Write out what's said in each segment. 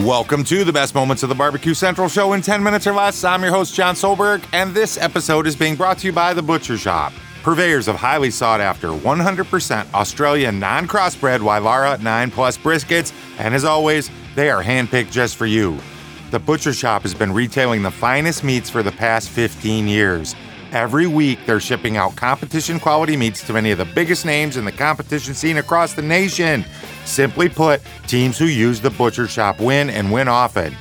Welcome to the best moments of the Barbecue Central show in 10 minutes or less. I'm your host, Jon Solberg, and this episode is being brought to you by The Butcher Shoppe, purveyors of highly sought after 100% Australian non crossbred Wylarah 9 Plus briskets. And as always, they are handpicked just for you. The Butcher Shoppe has been retailing the finest meats for the past 15 years. Every week, they're shipping out competition quality meats to many of the biggest names in the competition scene across the nation. Simply put, teams who use the Butcher Shoppe win and win often.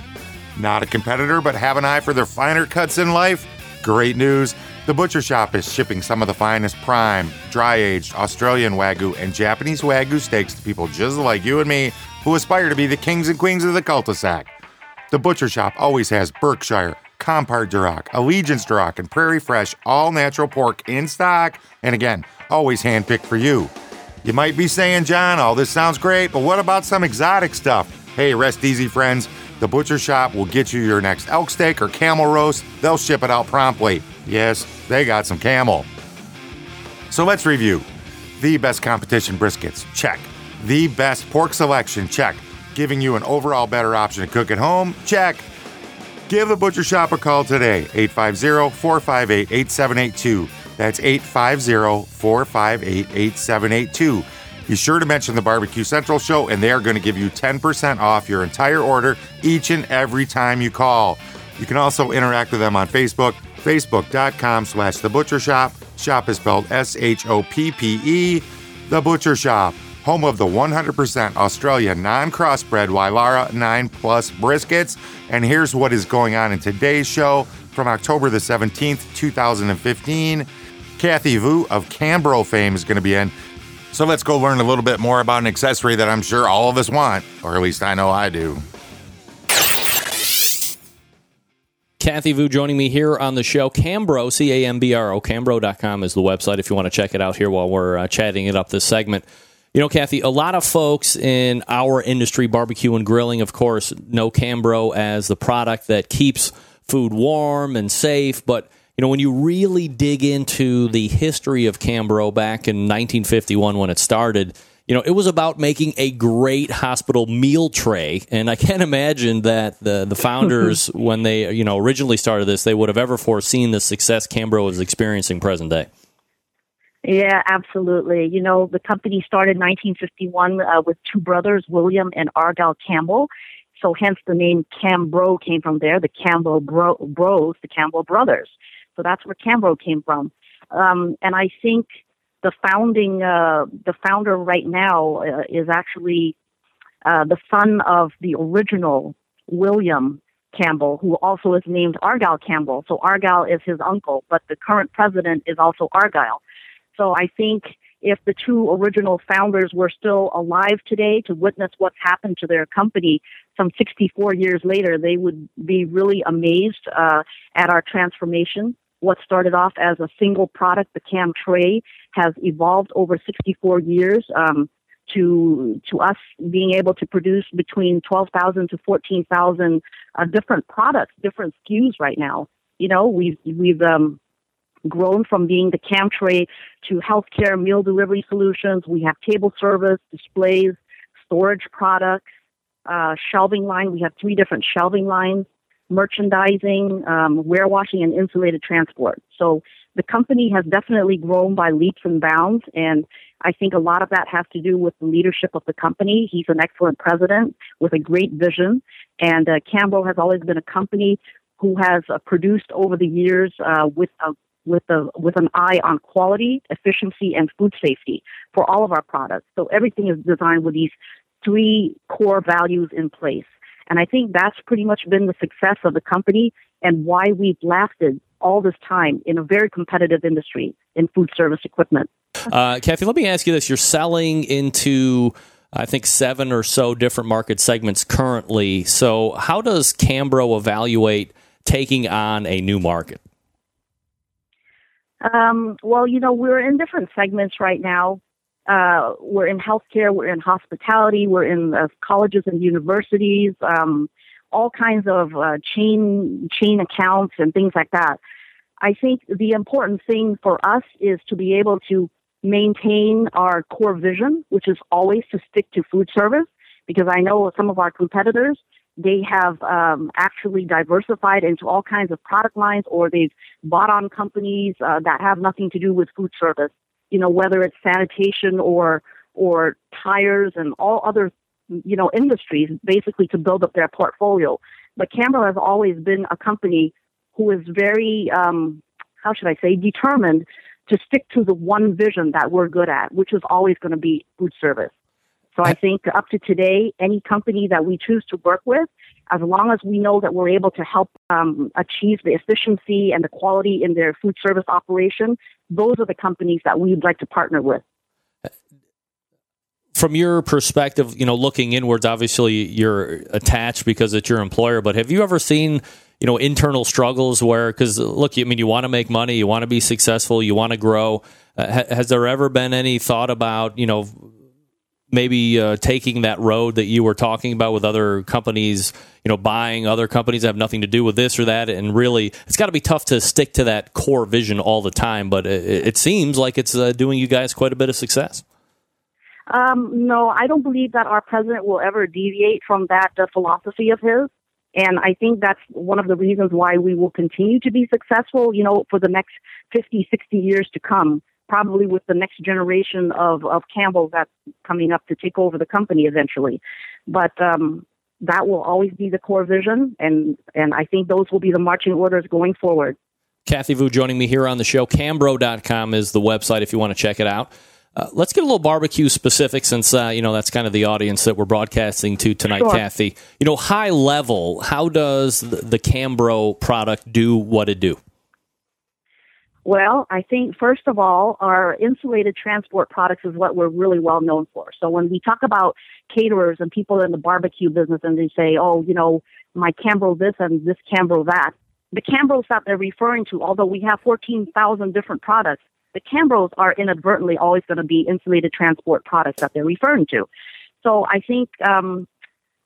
Not a competitor, but have an eye for their finer cuts in life? Great news! The Butcher Shoppe is shipping some of the finest prime, dry aged Australian Wagyu and Japanese Wagyu steaks to people just like you and me who aspire to be the kings and queens of the cul de sac. The Butcher Shoppe always has Berkshire, Compart Duroc, Allegiance Duroc, and Prairie Fresh all natural pork in stock, and again, always handpicked for you. You might be saying, Jon, all this sounds great, but what about some exotic stuff? Hey, rest easy, friends. The Butcher Shoppe will get you your next elk steak or camel roast. They'll ship it out promptly. Yes, they got some camel. So let's review. The best competition briskets, check. The best pork selection, check. Giving you an overall better option to cook at home, check. Give the Butcher Shoppe a call today, 850 458 8782. That's 850 458 8782. Be sure to mention the Barbecue Central show, and they are going to give you 10% off your entire order each and every time you call. You can also interact with them on Facebook, facebook.com slash The Butcher Shoppe. Shop is spelled S H O P P E. The Butcher Shoppe, home of the 100% Australian non crossbred Wylarah 9 Plus briskets. And here's what is going on in today's show from October the 17th, 2015. Cathay Vu of Cambro fame is going to be in. So let's go learn a little bit more about an accessory that I'm sure all of us want, or at least I know I do. Cathay Vu joining me here on the show. Cambro, C A M B R O, Cambro.com is the website if you want to check it out here while we're uh, chatting it up this segment. You know, Cathay, a lot of folks in our industry, barbecue and grilling, of course, know Cambro as the product that keeps food warm and safe, but you know, when you really dig into the history of Cambro back in 1951 when it started, you know, it was about making a great hospital meal tray. And I can't imagine that the, the founders, when they, you know, originally started this, they would have ever foreseen the success Cambro is experiencing present day. Yeah, absolutely. You know, the company started in 1951 uh, with two brothers, William and Argyle Campbell. So hence the name Cambro came from there, the Campbell bro- bros, the Campbell brothers. So that's where Cambro came from. Um, and I think the founding, uh, the founder right now uh, is actually uh, the son of the original William Campbell, who also is named Argyle Campbell. So Argyle is his uncle, but the current president is also Argyle. So I think if the two original founders were still alive today to witness what's happened to their company some 64 years later, they would be really amazed uh, at our transformation what started off as a single product, the Camtray, has evolved over 64 years um, to to us being able to produce between 12,000 to 14,000 uh, different products, different SKUs right now. You know, we've we've um, grown from being the Camtray to healthcare meal delivery solutions. We have table service, displays, storage products, uh, shelving line. We have three different shelving lines merchandising, um, warewashing, and insulated transport. So the company has definitely grown by leaps and bounds, and I think a lot of that has to do with the leadership of the company. He's an excellent president with a great vision, and uh, Cambro has always been a company who has uh, produced over the years uh, with a with a with an eye on quality, efficiency, and food safety for all of our products. So everything is designed with these three core values in place. And I think that's pretty much been the success of the company and why we've lasted all this time in a very competitive industry in food service equipment. Uh, Cathay, let me ask you this. You're selling into, I think, seven or so different market segments currently. So, how does Cambro evaluate taking on a new market? Um, well, you know, we're in different segments right now. Uh, we're in healthcare, we're in hospitality, we're in uh, colleges and universities, um, all kinds of uh, chain chain accounts and things like that. I think the important thing for us is to be able to maintain our core vision, which is always to stick to food service, because I know some of our competitors they have um, actually diversified into all kinds of product lines, or they've bought on companies uh, that have nothing to do with food service. You know, whether it's sanitation or or tires and all other you know industries, basically to build up their portfolio. But Cambro has always been a company who is very, um, how should I say, determined to stick to the one vision that we're good at, which is always going to be food service. So I think up to today, any company that we choose to work with, as long as we know that we're able to help um, achieve the efficiency and the quality in their food service operation, those are the companies that we'd like to partner with. From your perspective, you know, looking inwards, obviously you're attached because it's your employer, but have you ever seen you know internal struggles where because look i mean you want to make money you want to be successful you want to grow uh, ha- has there ever been any thought about you know maybe uh, taking that road that you were talking about with other companies, you know, buying other companies that have nothing to do with this or that, and really, it's got to be tough to stick to that core vision all the time. But it, it seems like it's uh, doing you guys quite a bit of success. Um, no, I don't believe that our president will ever deviate from that uh, philosophy of his. And I think that's one of the reasons why we will continue to be successful, you know, for the next 50, 60 years to come probably with the next generation of, of Campbell that's coming up to take over the company eventually. But um, that will always be the core vision, and, and I think those will be the marching orders going forward. Cathay Vu joining me here on the show. Cambro.com is the website if you want to check it out. Uh, let's get a little barbecue specific since uh, you know that's kind of the audience that we're broadcasting to tonight, sure. Cathay. You know, high level, how does the, the Cambro product do what it do? Well, I think first of all, our insulated transport products is what we're really well known for. So when we talk about caterers and people in the barbecue business and they say, oh, you know, my Cambro this and this Cambro that, the Cambros that they're referring to, although we have 14,000 different products, the Cambros are inadvertently always going to be insulated transport products that they're referring to. So I think um,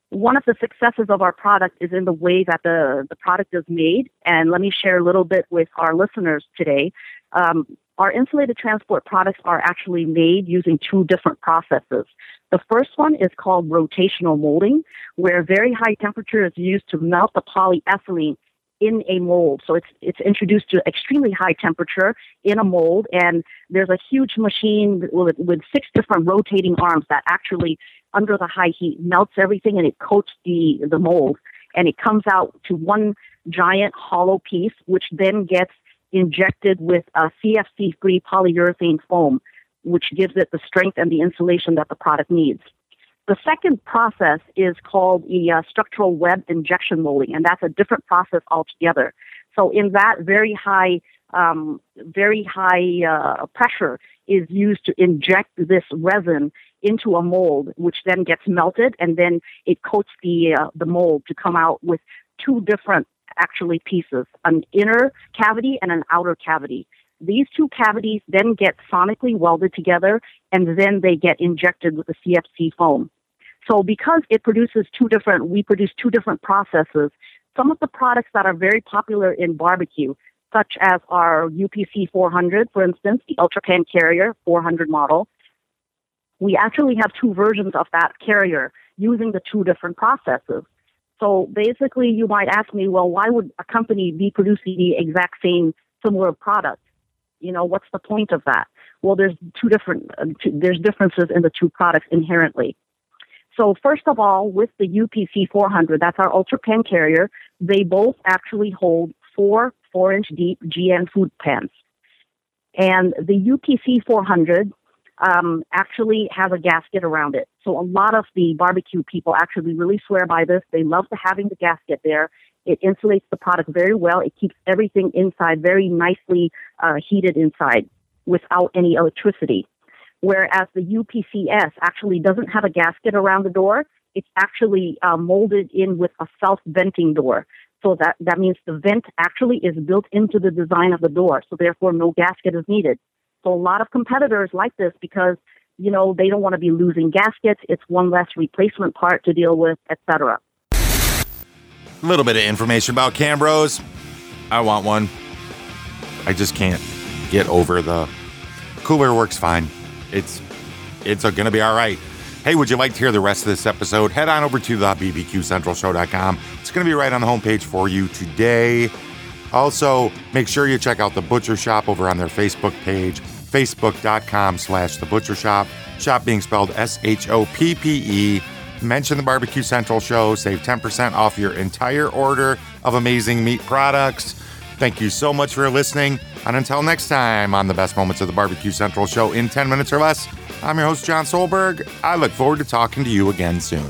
one of the successes of our product is in the way that the, the product is made. And let me share a little bit with our listeners today. Um, our insulated transport products are actually made using two different processes. The first one is called rotational molding, where very high temperature is used to melt the polyethylene in a mold. So it's it's introduced to extremely high temperature in a mold, and there's a huge machine with, with six different rotating arms that actually under the high heat, melts everything, and it coats the, the mold. And it comes out to one giant hollow piece, which then gets injected with a CFC free polyurethane foam, which gives it the strength and the insulation that the product needs. The second process is called the uh, structural web injection molding, and that's a different process altogether. So, in that, very high, um, very high uh, pressure is used to inject this resin into a mold, which then gets melted, and then it coats the uh, the mold to come out with two different actually pieces: an inner cavity and an outer cavity. These two cavities then get sonically welded together, and then they get injected with the CFC foam. So, because it produces two different, we produce two different processes. Some of the products that are very popular in barbecue, such as our UPC 400, for instance, the Ultra Pan Carrier 400 model, we actually have two versions of that carrier using the two different processes. So basically, you might ask me, well, why would a company be producing the exact same similar product? You know, what's the point of that? Well, there's two different, uh, two, there's differences in the two products inherently. So first of all, with the UPC 400, that's our ultra pan carrier, they both actually hold four four inch deep GN food pans. And the UPC 400 um, actually has a gasket around it. So a lot of the barbecue people actually really swear by this. They love the having the gasket there. It insulates the product very well. It keeps everything inside very nicely uh, heated inside without any electricity. Whereas the UPCS actually doesn't have a gasket around the door. It's actually uh, molded in with a self-venting door. So that, that means the vent actually is built into the design of the door. So therefore no gasket is needed. So a lot of competitors like this because, you know, they don't want to be losing gaskets. It's one less replacement part to deal with, etc. A little bit of information about Cambros. I want one. I just can't get over the cooler works fine. It's it's going to be all right. Hey, would you like to hear the rest of this episode? Head on over to the bbqcentralshow.com. It's going to be right on the homepage for you today. Also, make sure you check out the Butcher Shoppe over on their Facebook page, facebook.com slash the Butcher Shoppe. Shop being spelled S-H-O-P-P-E. Mention the Barbecue Central Show. Save 10% off your entire order of amazing meat products. Thank you so much for listening. And until next time on the best moments of the Barbecue Central Show in 10 minutes or less, I'm your host, Jon Solberg. I look forward to talking to you again soon.